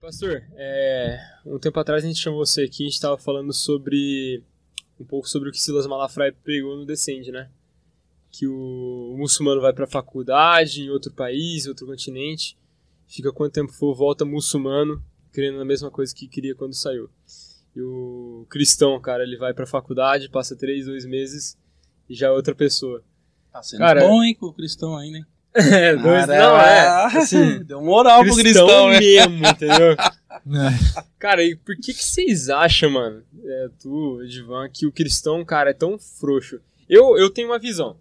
Pastor, é, um tempo atrás a gente chamou você aqui, a gente estava falando sobre um pouco sobre o que Silas Malafaia pregou no Descende, né? Que o, o muçulmano vai para a faculdade em outro país, outro continente, fica quanto tempo for, volta muçulmano, crendo na mesma coisa que queria quando saiu. E o cristão, cara, ele vai para a faculdade, passa três, dois meses e já é outra pessoa. Tá sendo Cara, bom, hein, com o cristão ainda, hein? É, dois, não, é. Assim, Deu moral pro cristão, né? mesmo, entendeu? É. Cara, e por que que vocês acham, mano, é, tu, Edivan, que o cristão, cara, é tão frouxo? Eu, eu tenho uma visão.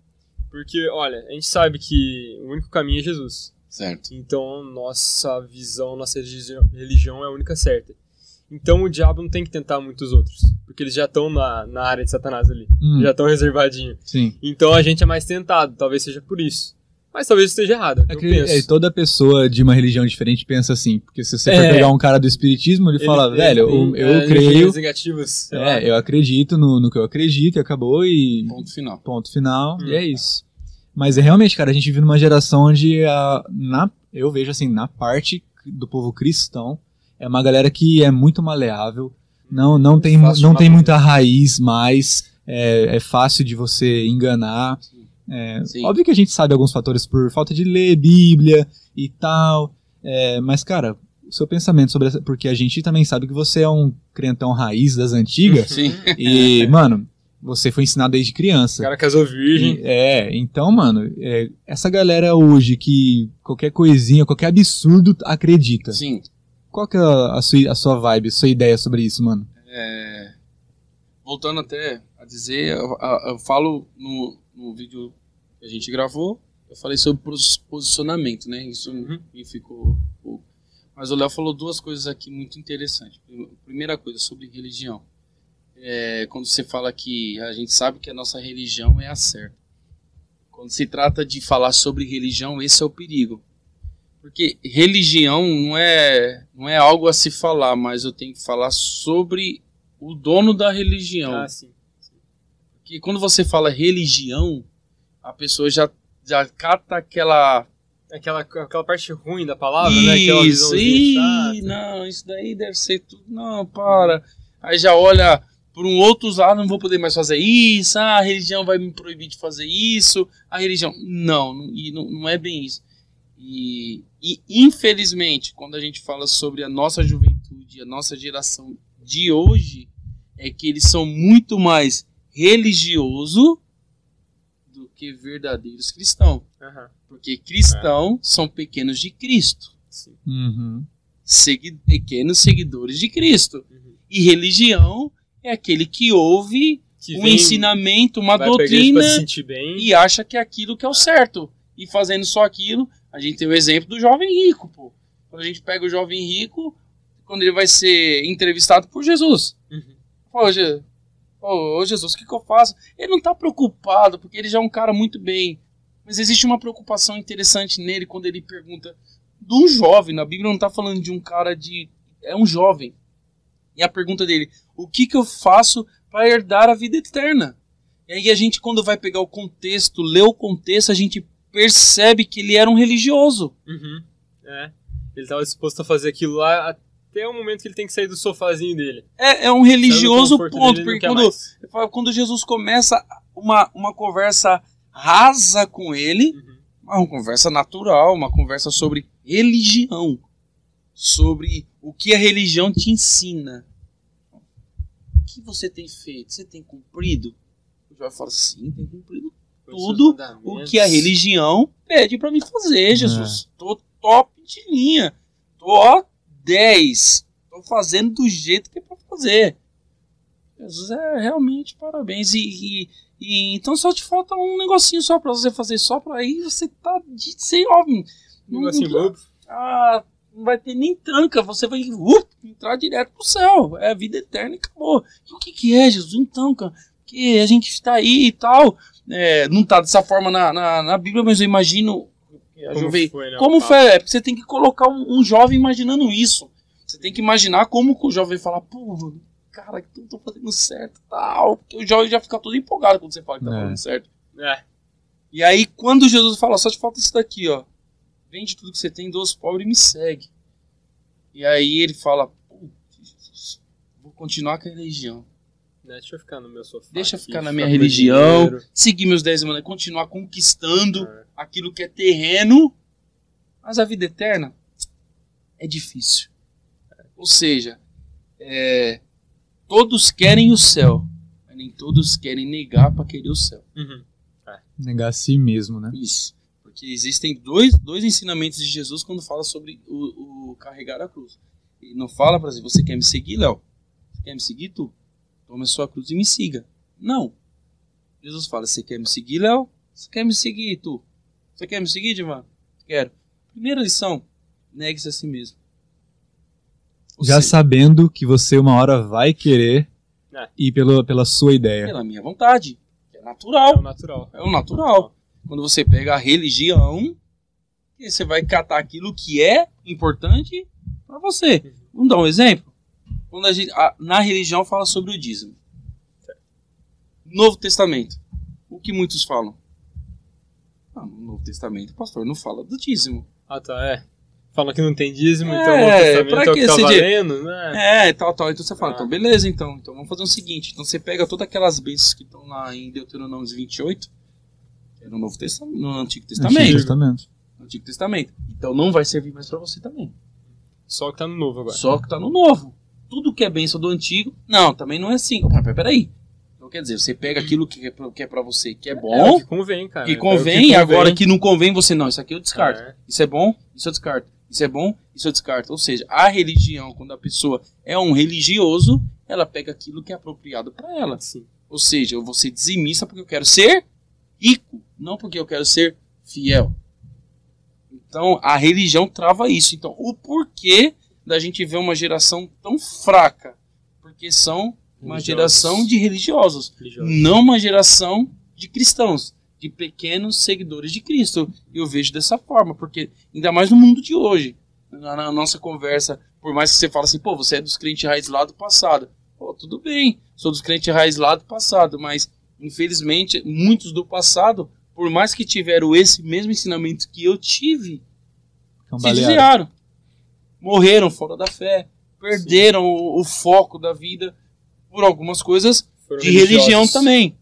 Porque, olha, a gente sabe que o único caminho é Jesus. Certo. Então, nossa visão, nossa religião, é a única certa. Então, o diabo não tem que tentar muitos outros. Porque eles já estão na, na área de Satanás ali. Hum, Já estão reservadinhos. sim. Então, a gente é mais tentado. Talvez seja por isso. Mas talvez esteja errado. É eu que penso. é, toda pessoa de uma religião diferente pensa assim. Porque se você for É. pegar um cara do espiritismo, ele, Ele- fala, ele velho, eu, eu é, creio. negativas. É, eu acredito no, no que eu acredito e acabou e Ponto final. ponto final. Hum. E é isso. Mas é realmente, cara, a gente vive numa geração onde a, na, eu vejo assim, na parte do povo cristão, é uma galera que é muito maleável, não, não tem, não tem muita raiz mais, é, é fácil de você enganar. É, óbvio que a gente sabe alguns fatores por falta de ler Bíblia e tal, é, mas, cara, o seu pensamento sobre essa. Porque a gente também sabe que você é um crentão raiz das antigas, Sim. e, mano, você foi ensinado desde O criança. cara casou virgem. E- é, então, mano, é, essa galera hoje que qualquer coisinha, qualquer absurdo acredita. Sim. Qual que é a a sua, a sua vibe, a sua ideia sobre isso, mano? É, voltando até a dizer, eu, a- eu falo no, no vídeo que a gente gravou, eu falei sobre pos- posicionamento, né? Isso Uhum. me ficou pouco. Mas o Léo falou duas coisas aqui muito interessantes. Prim- Primeira coisa, sobre religião. É, quando você fala que a gente sabe que a nossa religião é a certa. Quando se trata de falar sobre religião, esse é o perigo. Porque religião não é, não é algo a se falar, mas eu tenho que falar sobre o dono da religião. Ah, sim. Porque quando você fala religião, a pessoa já, já cata aquela. Aquela, aquela parte ruim da palavra, né? Isso, visãozinha ih, não, isso daí deve ser tudo. Não, para. Aí já olha por um outro lado, não vou poder mais fazer isso, ah, a religião vai me proibir de fazer isso, a religião. Não, não, e não, não é bem isso. E, e infelizmente, quando a gente fala sobre a nossa juventude, a nossa geração de hoje, é que eles são muito mais religioso que verdadeiros cristãos. Aham, Porque cristãos são pequenos de Cristo. Uhum. segui pequenos seguidores de Cristo. Uhum. E religião é aquele que ouve Que um vem- ensinamento, uma doutrina se e acha que é aquilo que é o certo. E fazendo só aquilo, a gente tem o exemplo do jovem rico, pô. Quando a gente pega o jovem rico, quando ele vai ser entrevistado por Jesus. Uhum. Pô, ô, ô, Jesus, o que, que eu faço? Ele não tá preocupado, porque ele já é um cara muito bem. Mas existe uma preocupação interessante nele quando ele pergunta de um jovem. Na Bíblia não tá falando de um cara de. É um jovem. E a pergunta dele: o que, que eu faço para herdar a vida eterna? E aí a gente, quando vai pegar o contexto, ler o contexto, a gente percebe que ele era um religioso. Uhum. É. Ele tava disposto a fazer aquilo lá até o momento que ele tem que sair do sofazinho dele. É, é um religioso, ponto. Porque quer quando, Quando Jesus começa uma, uma conversa rasa com ele, Uhum. uma conversa natural, uma conversa sobre religião, sobre o que a religião te ensina. O que você tem feito? Você tem cumprido? O João fala, sim, tem cumprido tudo o que a religião pede pra mim fazer, Jesus. Tô top de linha. Tô ó, 10. Tô fazendo do jeito que é pra fazer. Jesus é realmente parabéns. E, e- e então só te falta um negocinho só pra você fazer só pra aí você tá de sem Um não, negocinho bobo. ah, não vai ter nem tranca, você vai uh, entrar direto pro céu. É a vida eterna e acabou. E o que, que é, Jesus? Então, cara, que a gente está aí e tal. É, não tá dessa forma na, na, na Bíblia, mas eu imagino. A Como jovem, foi, né, como foi? É porque você tem que colocar um, um jovem imaginando isso. Você tem que imaginar como que o jovem fala, pô, cara, que eu tô fazendo certo tal. Porque o jovem já fica todo empolgado quando você fala que tá É. fazendo certo. É. E aí, quando Jesus fala, só te falta isso daqui, ó. Vende tudo que você tem, doa aos pobres e me segue. E aí ele fala, "Putz, vou continuar com a religião. Né, Deixa eu ficar no meu sofá. Deixa eu aqui, ficar na com minha religião, dinheiro. seguir meus 10 mandamentos, continuar conquistando É. aquilo que é terreno. Mas a vida eterna é difícil. Ou seja, é, todos querem o céu, mas nem todos querem negar para querer o céu. Uhum. Negar a si mesmo, né? Isso. Porque existem dois, dois ensinamentos de Jesus quando fala sobre o, o carregar a cruz. Ele não fala para você, você quer me seguir, Léo? Você quer me seguir, tu? Tome a sua cruz e me siga. Não. Jesus fala, você quer me seguir, Léo? Você quer me seguir, tu? Você quer me seguir, Divan? Quero. Primeira lição, negue-se a si mesmo. Ou Já seja, sabendo que você uma hora vai querer É. ir pelo, pela sua ideia. pela minha vontade. É É natural. o natural. É o natural. Quando você pega a religião, você vai catar aquilo que é importante para você. Vamos dar um exemplo? Quando a gente, a- na religião fala sobre o dízimo. Novo Testamento. O que muitos falam? Ah, no Novo Testamento, o pastor não fala do dízimo. Ah, tá, é. Falam que não tem dízimo, É, então o Novo Testamento pra é o que tá valendo, né? É, tal, tal. Então você fala, Ah. então beleza, então. Então vamos fazer o seguinte. Então você pega todas aquelas bênçãos que estão lá em Deuteronômio 28, que é no Novo Testamento, no Antigo Antigo Testamento. Testamento. no Antigo Testamento. Então não vai servir mais para você também. Só que tá no novo agora. Só que tá no novo. Tudo que é bênção do antigo, não, também não é assim. Pera- peraí. Então quer dizer, você pega aquilo que é pra, que é pra você que é É o bom, que convém, cara. que É convém, e agora que não convém, você não. Isso aqui eu descarto. É. Isso é bom, isso eu descarto. Isso é bom, isso eu descarto. Ou seja, a religião, quando a pessoa é um religioso, ela pega aquilo que é apropriado para ela. Sim. Ou seja, eu vou ser dizimista porque eu quero ser rico, não porque eu quero ser fiel. Então, a religião trava isso. Então, o porquê da gente ver uma geração tão fraca? Porque são uma Religiosos. geração de religiosos, Religiosos. não uma geração de cristãos, de pequenos seguidores de Cristo. Eu vejo dessa forma, porque ainda mais no mundo de hoje, na, na nossa conversa, por mais que você fale assim, pô, você é dos crentes raiz lá do passado. Pô, tudo bem, sou dos crentes raiz lá do passado, mas infelizmente muitos do passado, por mais que tiveram esse mesmo ensinamento que eu tive, se desviaram. Morreram fora da fé, perderam o, o foco da vida por algumas coisas Foram de religião também.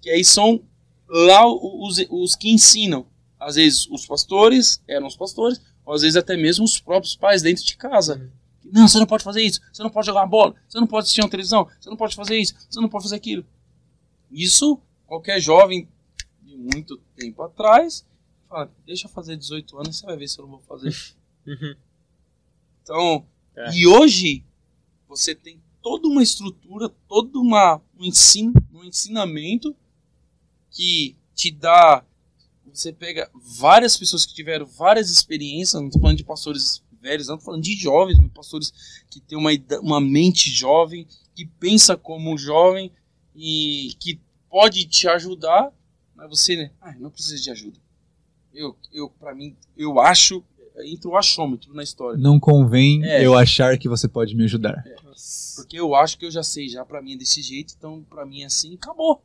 Que aí são lá os, os que ensinam. Às vezes os pastores eram os pastores, ou às vezes até mesmo os próprios pais dentro de casa. Uhum. Não, você não pode fazer isso, você não pode jogar uma bola, você não pode assistir uma televisão, você não pode fazer isso, você não pode fazer aquilo. Isso, qualquer jovem de muito tempo atrás, fala, deixa eu fazer 18 anos, você vai ver se eu não vou fazer. Uhum. Então, É. e hoje você tem toda uma estrutura, todo uma, um, ensino, um ensinamento que te dá. Você pega várias pessoas que tiveram várias experiências, não estou falando de pastores velhos, não estou falando de jovens, mas pastores que têm uma, uma mente jovem, que pensa como um jovem e que pode te ajudar, mas você, né? Ah, não precisa de ajuda. Eu, eu para mim, eu acho, entra o achômetro na história. Não convém É. eu achar que você pode me ajudar. Nossa. Porque eu acho que eu já sei, já pra mim é desse jeito, então pra mim é assim, acabou.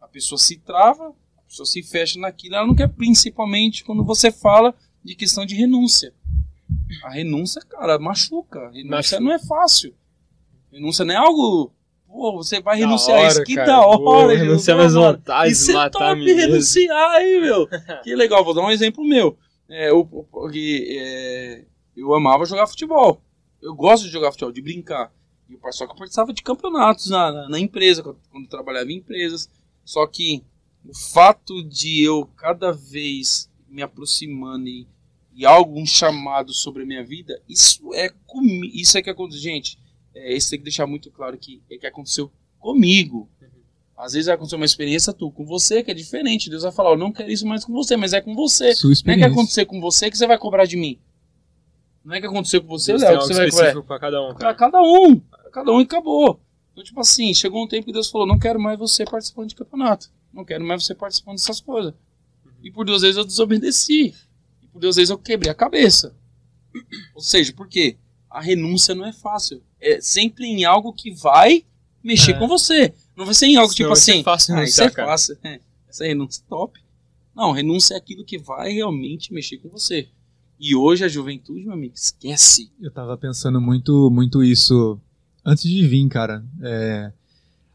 A pessoa se trava, a pessoa se fecha naquilo, ela não quer principalmente quando você fala de questão de renúncia. A renúncia, cara, machuca. A renúncia Machuca. não é fácil. Renúncia não é algo. Pô, você vai Da renunciar a hora, isso. Que cara. da hora, Vou Jesus, renunciar minhas vontades, Isso é matar top a renunciar, hein, meu? que legal, vou dar um exemplo meu. É, eu, porque, é, eu amava jogar futebol. Eu gosto de jogar futebol, de brincar. E o só que eu participava de campeonatos na, na, na empresa, quando, quando trabalhava em empresas. Só que o fato de eu cada vez me aproximando e, e algo, um chamado sobre a minha vida, isso é comigo. Isso é que aconteceu. Gente, é, isso tem que deixar muito claro que é que aconteceu comigo. Às vezes vai acontecer uma experiência tu com você que é diferente. Deus vai falar, eu não quero isso mais com você, mas é com você. Não é que acontecer com você que você vai cobrar de mim. Não é que aconteceu com você, Deus Léo, que você vai cobrar. específico pra cada um, Pra cara. cada um. Pra cada um e acabou. Então, tipo assim, chegou um tempo que Deus falou, não quero mais você participando de campeonato. Não quero mais você participando dessas coisas. E por duas vezes eu desobedeci. E por duas vezes eu quebrei a cabeça. Ou seja, por quê? A renúncia não é fácil. É sempre em algo que vai mexer É. com você. Não vai ser em algo Senão tipo vai ser assim. fácil ah, isso renunciar, é cara." fácil. É, essa renúncia é top. Não, renúncia é aquilo que vai realmente mexer com você. E hoje a juventude, meu amigo, esquece. Eu tava pensando muito, muito isso antes de vir, cara. É,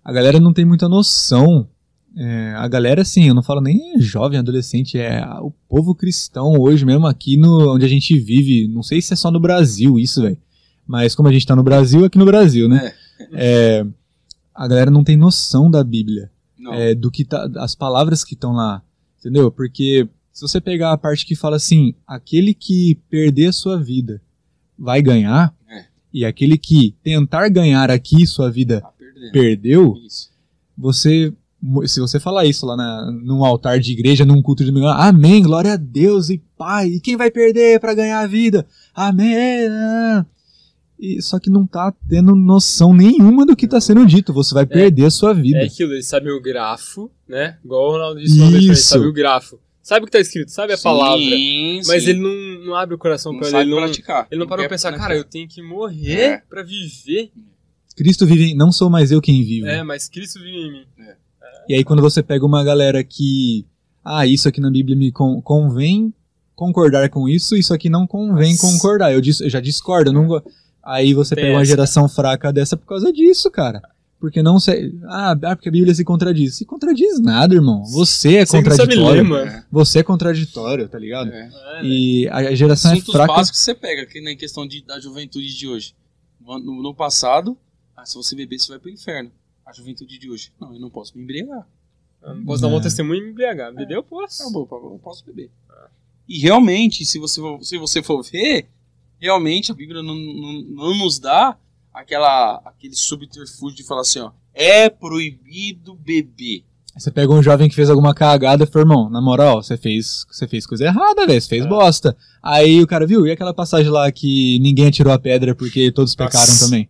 a galera não tem muita noção. É, a galera, assim, eu não falo nem jovem, adolescente, é o povo cristão hoje mesmo aqui no onde a gente vive. Não sei se é só no Brasil isso, velho. Mas como a gente tá no Brasil, aqui no Brasil, né? É, a galera não tem noção da Bíblia. É, do que tá, as palavras que estão lá, entendeu? Porque se você pegar a parte que fala assim, aquele que perder a sua vida vai ganhar, É. e aquele que tentar ganhar aqui sua vida Tá perdeu, Isso. você se você falar isso lá na, num altar de igreja, num culto de domingo, amém, glória a Deus e pai, e quem vai perder para ganhar a vida? Amém. Ah." E, só que não tá tendo noção nenhuma do que tá sendo dito. Você vai perder a sua vida. É aquilo, eles sabem o grafo, né? Igual o Ronaldo disse uma vez, ele Isso. sabe o grafo. Sabe o que tá escrito, sabe a palavra. Sim, Mas sim. ele não, não abre o coração não pra ele. sabe Ele não, praticar. ele não parou pra pensar, praticar. cara, eu tenho que morrer É. pra viver. Cristo vive, em- não sou mais eu quem vivo. É, mas Cristo vive em mim. E aí quando você pega uma galera que, ah, isso aqui na Bíblia me con- convém concordar com isso, isso aqui não convém Nossa. concordar. Eu, dis- eu já discordo, eu não Aí você Tem pega uma geração fraca dessa por causa disso, cara. Porque não sei, ah, ah, porque a Bíblia se contradiz. Se contradiz nada, irmão. Você é Você que contraditório. ler, mano. É, Você é contraditório, tá ligado? é. É, né? E a a geração Assuntos é fraca. básicos que você pega aqui na questão de, da juventude de hoje. No, no- passado, ah, se você beber, você vai pro inferno. A juventude de hoje. Não, eu não posso me embriagar. Eu não posso dar um É. testemunho e me embriagar. Beber eu posso. Acabou, eu não posso beber. E realmente, se você, for- se você for ver, realmente a Bíblia não, não, não nos dá aquela, aquele subterfúgio de falar assim, ó, é proibido beber. Você pega um jovem que fez alguma cagada e fala, irmão, na moral, você fez, você fez coisa errada, velho, você fez É. bosta. Aí o cara viu, e aquela passagem lá que ninguém atirou a pedra porque todos pecaram Nossa. também?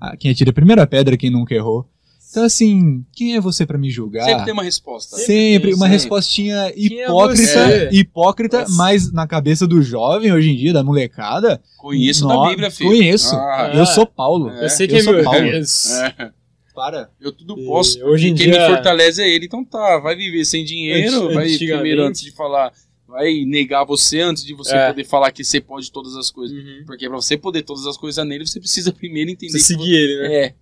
Ah, quem atira a primeira pedra, quem nunca errou. Então assim, quem é você pra me julgar? Sempre tem uma resposta. Sempre, uma Sempre. respostinha Quem é hipócrita, você? hipócrita, Nossa. mas na cabeça do jovem hoje em dia, da molecada. Conheço nó- da Bíblia, filho. Conheço. Ah, Eu sou Paulo. É. Eu sei eu que é sou meu Paulo. É. Para. Eu tudo E posso. hoje em quem dia- me fortalece é ele. Então tá, vai viver sem dinheiro, vai primeiro antes de falar, vai negar você antes de você É. poder falar que você pode todas as coisas. Uhum. Porque pra você poder todas as coisas nele, você precisa primeiro entender Você seguir ele, né? É.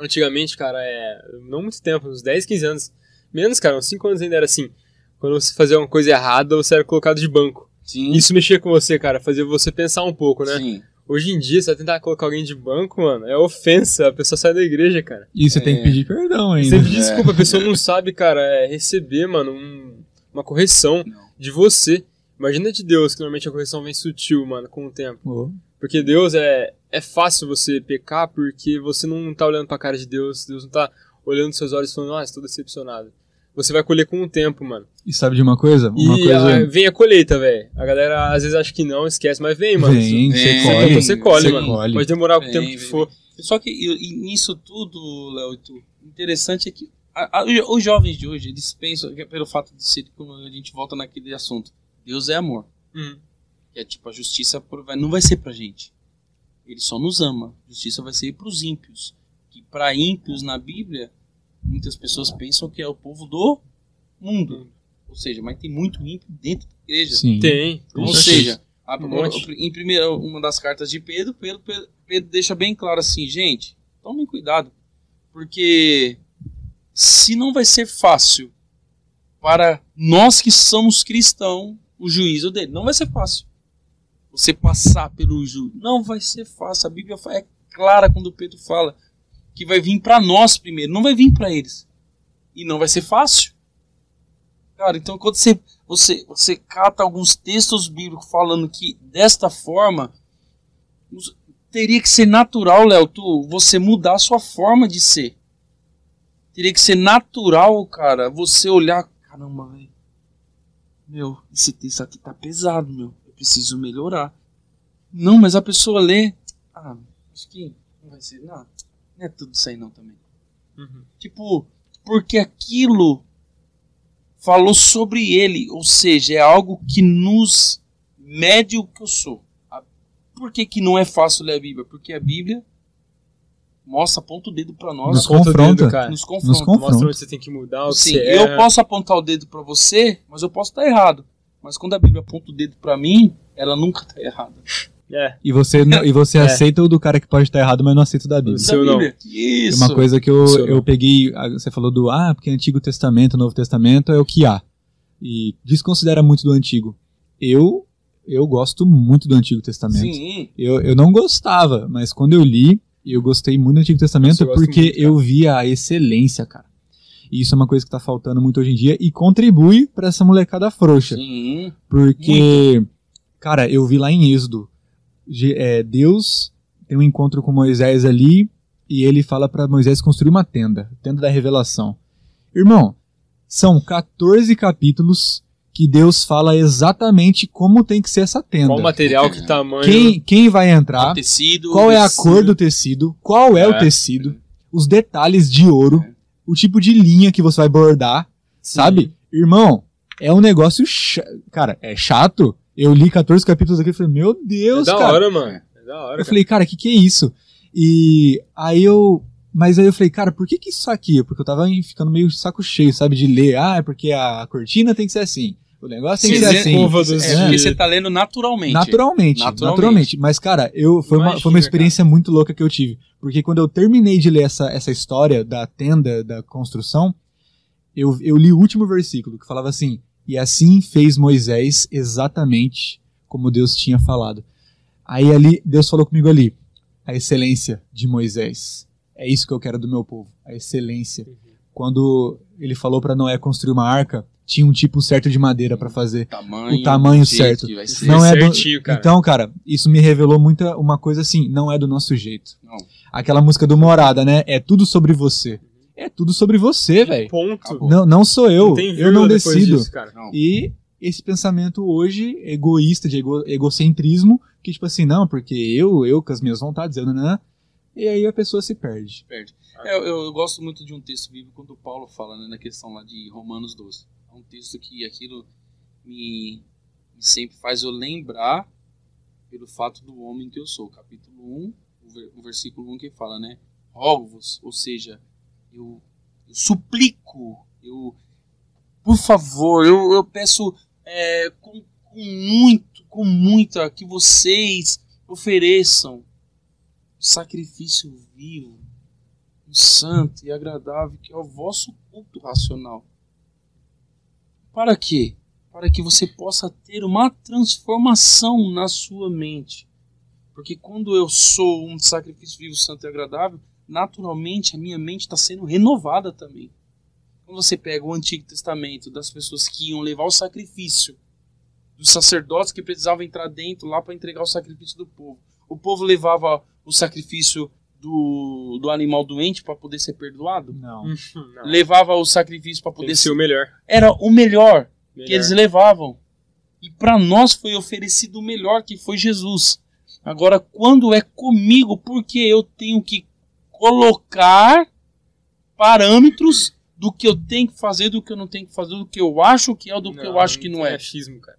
Antigamente, cara, é. Não muito tempo, uns 10, 15 anos. Menos, cara, uns 5 anos ainda era assim. Quando você fazia uma coisa errada, você era colocado de banco. Sim. Isso mexia com você, cara, fazia você pensar um pouco, né? Sim. Hoje em dia, você vai tentar colocar alguém de banco, mano, é ofensa. A pessoa sai da igreja, cara. E você tem que É. pedir perdão ainda. Você pedir desculpa, a pessoa não sabe, cara, é receber, mano, um- uma correção Não. de você. Imagina de Deus, que normalmente a correção vem sutil, mano, com o tempo. Ô, Porque Deus é. É fácil você pecar porque você não tá olhando pra cara de Deus, Deus não tá olhando seus olhos e falando, nossa, tô decepcionado. Você vai colher com o tempo, mano. E sabe de uma coisa? Uma e coisa. ah, vem a colheita, velho. A galera às vezes acha que não, esquece, mas vem, mano. Vem, Vem, você Você, colhe. você colhe, mano. colhe. Pode demorar o Vem, tempo que vem, for. Só que e, e nisso tudo, Léo, e tu, interessante é que a- a- os jovens de hoje, eles pensam, que é pelo fato de ser, como a gente volta naquele assunto, Deus é amor. Hum. Que é tipo, a justiça não vai ser pra gente. Ele só nos ama. Justiça vai ser pros ímpios. Que pra ímpios na Bíblia, muitas pessoas pensam que é o povo do mundo. Ou seja, mas tem muito ímpio dentro da igreja. Sim. Tem. Ou Isso seja, a- em primeira uma das cartas de Pedro, Pedro, Pedro, Pedro deixa bem claro assim, gente, tomem cuidado, porque se não vai ser fácil para nós que somos cristãos o juízo dele, não vai ser fácil. Você passar pelo juízo, não vai ser fácil. A Bíblia é clara quando Pedro fala que vai vir para nós primeiro, não vai vir para eles. E não vai ser fácil. Cara, então quando você você, você cata alguns textos bíblicos falando que desta forma teria que ser natural, Léo, tu você mudar a sua forma de ser. Teria que ser natural, cara, você olhar, caramba, velho. Meu, esse texto aqui tá pesado, meu. Preciso melhorar. Não, mas a pessoa lê, ah, acho que não vai ser, não, não é tudo isso aí não também. Uhum. Tipo, porque aquilo falou sobre ele, ou seja, é algo que nos mede o que eu sou. A- Por que, que não é fácil ler a Bíblia? Porque a Bíblia mostra, aponta o dedo para nós, Nos confronta. dedo, cara. nos Nos confronta. confronta. Mostra onde você tem que mudar, o que Sim, você eu erra. posso apontar o dedo para você, mas eu posso estar errado. Mas quando a Bíblia aponta o dedo para mim, ela nunca tá errada. É, E você, e você É. aceita o do cara que pode estar errado, mas não aceita o da Bíblia. Seu não. Isso. Uma coisa que eu, seu eu não. peguei, você falou do, ah, porque Antigo Testamento, Novo Testamento é o que há. E desconsidera muito do Antigo. Eu, eu gosto muito do Antigo Testamento. Sim. Eu, eu não gostava, mas quando eu li, eu gostei muito do Antigo Testamento Eu porque muito, eu vi a excelência, cara. E isso é uma coisa que tá faltando muito hoje em dia e contribui pra essa molecada frouxa. Sim. Porque, cara, eu vi lá em Êxodo, é, Deus tem um encontro com Moisés ali e ele fala pra Moisés construir uma tenda, tenda da revelação. Irmão, são 14 capítulos que Deus fala exatamente como tem que ser essa tenda. qual material, que tamanho. Quem, quem vai entrar, O tecido. qual é a tecido. cor do tecido, qual é, o É. tecido, os detalhes de ouro, o tipo de linha que você vai bordar, sabe? Irmão, é um negócio. cha- Cara, é chato. Eu li 14 capítulos aqui e falei, meu É Deus, da cara. hora, mano. É da hora. Eu cara. falei, cara, o que, que é isso? E aí eu. Mas aí eu falei, cara, por que, que isso aqui? Porque eu tava ficando meio saco cheio, sabe? De ler, ah, é porque a cortina tem que ser assim. O negócio tem que ser assim. Curva dos É, porque você tá lendo naturalmente. Naturalmente, naturalmente, Naturalmente. Mas, cara, eu, foi, uma, foi uma experiência muito louca que eu tive. Porque quando eu terminei de ler essa, essa história da tenda, da construção, eu, eu li o último versículo que falava assim: E assim fez Moisés exatamente como Deus tinha falado. Aí ali, Deus falou comigo ali: A excelência de Moisés. É isso que eu quero do meu povo, a excelência. Quando ele falou para Noé construir uma arca, tinha um tipo certo de madeira para fazer. Tamanho, O tamanho jeito certo. ser. Não é do- certinho, cara. Então, cara, isso me revelou muita uma coisa assim, não é do nosso jeito. Não. Aquela música do Morada, né? É tudo sobre você. É tudo sobre você, velho. Ponto. Não, não sou eu. Não tem eu não decido. disso, cara. Não. E esse pensamento hoje egoísta, de ego- egocentrismo, que tipo assim, não, porque eu, eu com as minhas vontades, eu, nanã, e aí a pessoa se perde. Perde. É, eu, eu gosto muito de um texto bíblico quando o Paulo fala né, na questão lá de Romanos 12. Um texto que aquilo me, me sempre faz eu lembrar pelo fato do homem que eu sou. Capítulo 1, o, ver- o versículo 1 que fala, né? Rogo-vos, ou seja, eu, eu suplico, eu, por favor, eu, eu peço é, com, com muito, com muita, que vocês ofereçam sacrifício vivo, santo e agradável, que é o vosso culto racional. Para quê? Para que você possa ter uma transformação na sua mente. Porque quando eu sou um sacrifício vivo, santo e agradável, naturalmente a minha mente está sendo renovada também. Quando você pega o Antigo Testamento das pessoas que iam levar o sacrifício, dos sacerdotes que precisavam entrar dentro lá para entregar o sacrifício do povo. O povo levava o sacrifício do, do animal doente para poder ser perdoado. Não. Não. Levava o sacrifício para Tem poder que ser o melhor. Era o melhor que Melhor. eles levavam. E para nós foi oferecido o melhor, que foi Jesus. Agora, quando é comigo, porque eu tenho que colocar parâmetros do que eu tenho que fazer, do que eu não tenho que fazer, do que eu acho que é, do que eu acho que não tem é. achismo, cara.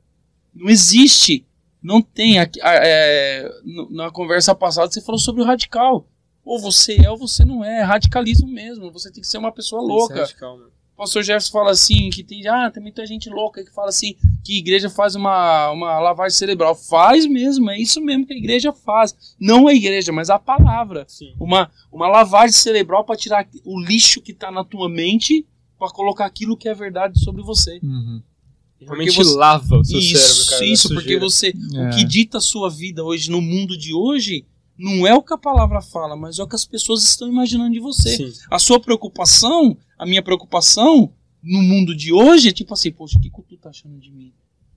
Não existe. Não tem. É, na conversa passada você falou sobre o radical. Ou você é ou você não é. É radicalismo mesmo. Você tem que ser uma pessoa louca. radical. O pastor Jefferson fala assim, que tem, ah, tem muita gente louca que fala assim, que a igreja faz uma, uma lavagem cerebral. Faz mesmo, é isso mesmo que a igreja faz. Não a igreja, mas a palavra. Sim. Uma, uma lavagem cerebral para tirar o lixo que tá na tua mente, para colocar aquilo que é verdade sobre você. Uhum. Realmente você- lava o seu isso, cérebro, cara. isso, porque sujeira. você, É. o que dita a sua vida hoje, no mundo de hoje, não é o que a palavra fala, mas é o que as pessoas estão imaginando de você. Sim. A sua preocupação, a minha preocupação no mundo de hoje é tipo assim, poxa, o que, que tu tá achando de mim?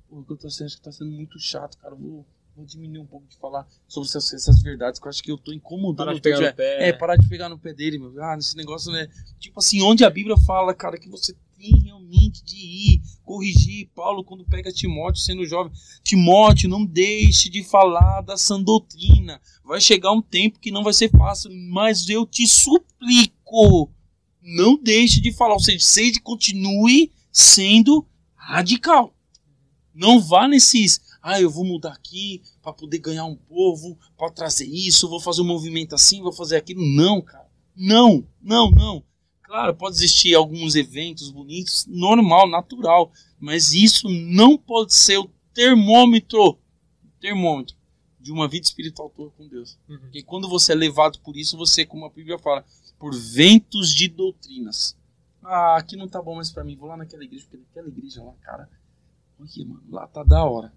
O que eu tô achando acho que tá sendo muito chato, cara. Vou, vou diminuir um pouco de falar sobre essas, essas verdades, que eu acho que eu tô incomodando. Para de pegar no pé. é, parar de pegar no pé dele, meu. Ah, nesse negócio, né? Tipo assim, onde a Bíblia fala, cara, que você realmente de ir, corrigir. Paulo, quando pega Timóteo sendo jovem, Timóteo, não deixe de falar da sã doutrina. Vai chegar um tempo que não vai ser fácil, mas eu te suplico, não deixe de falar. Ou seja, seja, continue sendo radical. Não vá nesses, ah, eu vou mudar aqui para poder ganhar um povo, para trazer isso, vou fazer um movimento assim, vou fazer aquilo. Não, cara. Não, não, não. Claro, pode existir alguns eventos bonitos, normal, natural, mas isso não pode ser o termômetro termômetro de uma vida espiritual tua com Deus. Uhum. Porque quando você é levado por isso, você, como a Bíblia fala, por ventos de doutrinas. Ah, aqui não tá bom mais pra mim, vou lá naquela igreja, porque naquela igreja lá, cara, olha, mano, lá tá da hora.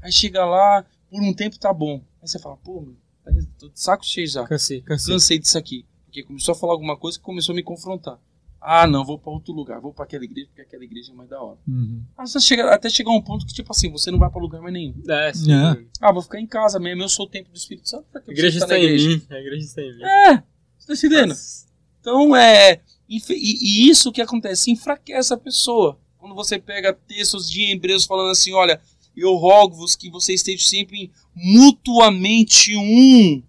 Aí chega lá, por um tempo tá bom. Aí você fala, pô, meu, tá- tô de saco cheio já. Cansei, cansei. Cansei disso aqui. Porque começou a falar alguma coisa que começou a me confrontar. Ah, não, vou pra outro lugar, vou pra aquela igreja, porque aquela igreja é mais da hora. Uhum. Aí você chega, até chegar um ponto que, tipo assim, você não vai pra lugar mais nenhum. É, sim. É. Ah, vou ficar em casa mesmo, eu sou o templo do Espírito Santo. Pra que A igreja tá está em igreja? mim. A igreja está em mim. É, você tá entendendo? Então é. E, e isso que acontece, enfraquece a pessoa. Quando você pega textos de Hebreus falando assim: olha, eu rogo-vos que vocês estejam sempre mutuamente um,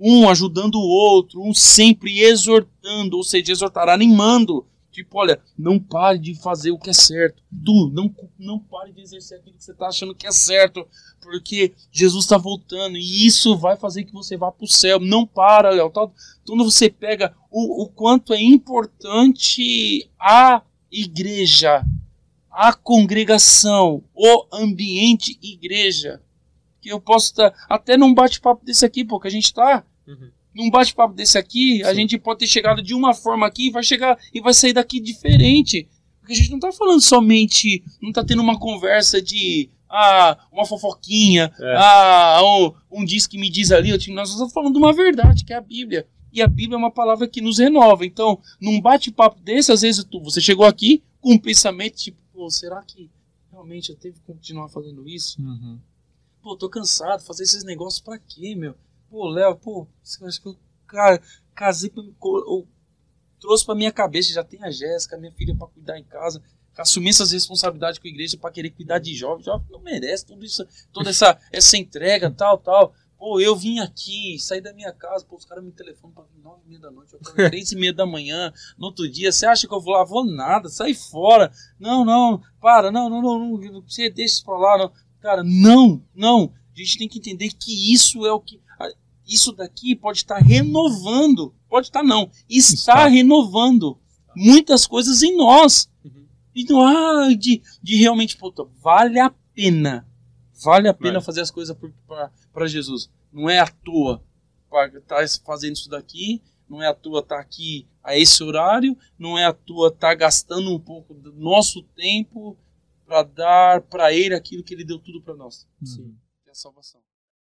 um ajudando o outro, um sempre exortando, ou seja, exortar, animando. Tipo, olha, não pare de fazer o que é certo. Não, não pare de exercer aquilo que você está achando que é certo, porque Jesus está voltando e isso vai fazer que você vá para o céu. Não para, Léo. Tá? Quando você pega o, o quanto é importante a igreja, a congregação, o ambiente igreja. Que eu posso estar até num bate-papo desse aqui, pô, que a gente tá. Uhum. Num bate-papo desse aqui, a Sim. gente pode ter chegado de uma forma aqui e vai chegar e vai sair daqui diferente. Porque a gente não tá falando somente, não tá tendo uma conversa de ah, uma fofoquinha, É. ah, um, um diz que me diz ali, te- nós estamos falando de uma verdade, que é a Bíblia. E a Bíblia é uma palavra que nos renova. Então, num bate-papo desse, às vezes tu, você chegou aqui com um pensamento tipo, pô, será que realmente eu tenho que continuar fazendo isso? Uhum. Pô, tô cansado, fazer esses negócios pra quê, meu? Pô, Léo, pô, você acha que eu cara, casei pra, eu trouxe pra minha cabeça, já tem a Jéssica, minha filha pra cuidar em casa, assumir essas responsabilidades com a igreja pra querer cuidar de jovens, jovem não merece tudo isso, toda essa, essa entrega, tal, tal. Pô, eu vim aqui, saí da minha casa, pô, os caras me telefonam pra vir nove e meia da noite, eu acordo três e meia da manhã, no outro dia, você acha que eu vou lá? Vou nada, sai fora. Não, não, para, não, não, não, não você deixa isso pra lá, não. Cara, não, não. A gente tem que entender que isso é o que. Isso daqui pode estar renovando. Pode estar, não. Está, Está. renovando muitas coisas em nós. Uhum. Então, ah, de, de realmente, puta, vale a pena. Vale a pena Vale. fazer as coisas para Jesus. Não é à toa estar fazendo isso daqui. Não é à toa estar aqui a esse horário. Não é à toa estar gastando um pouco do nosso tempo para dar para Ele aquilo que Ele deu tudo para nós. Sim. É a salvação.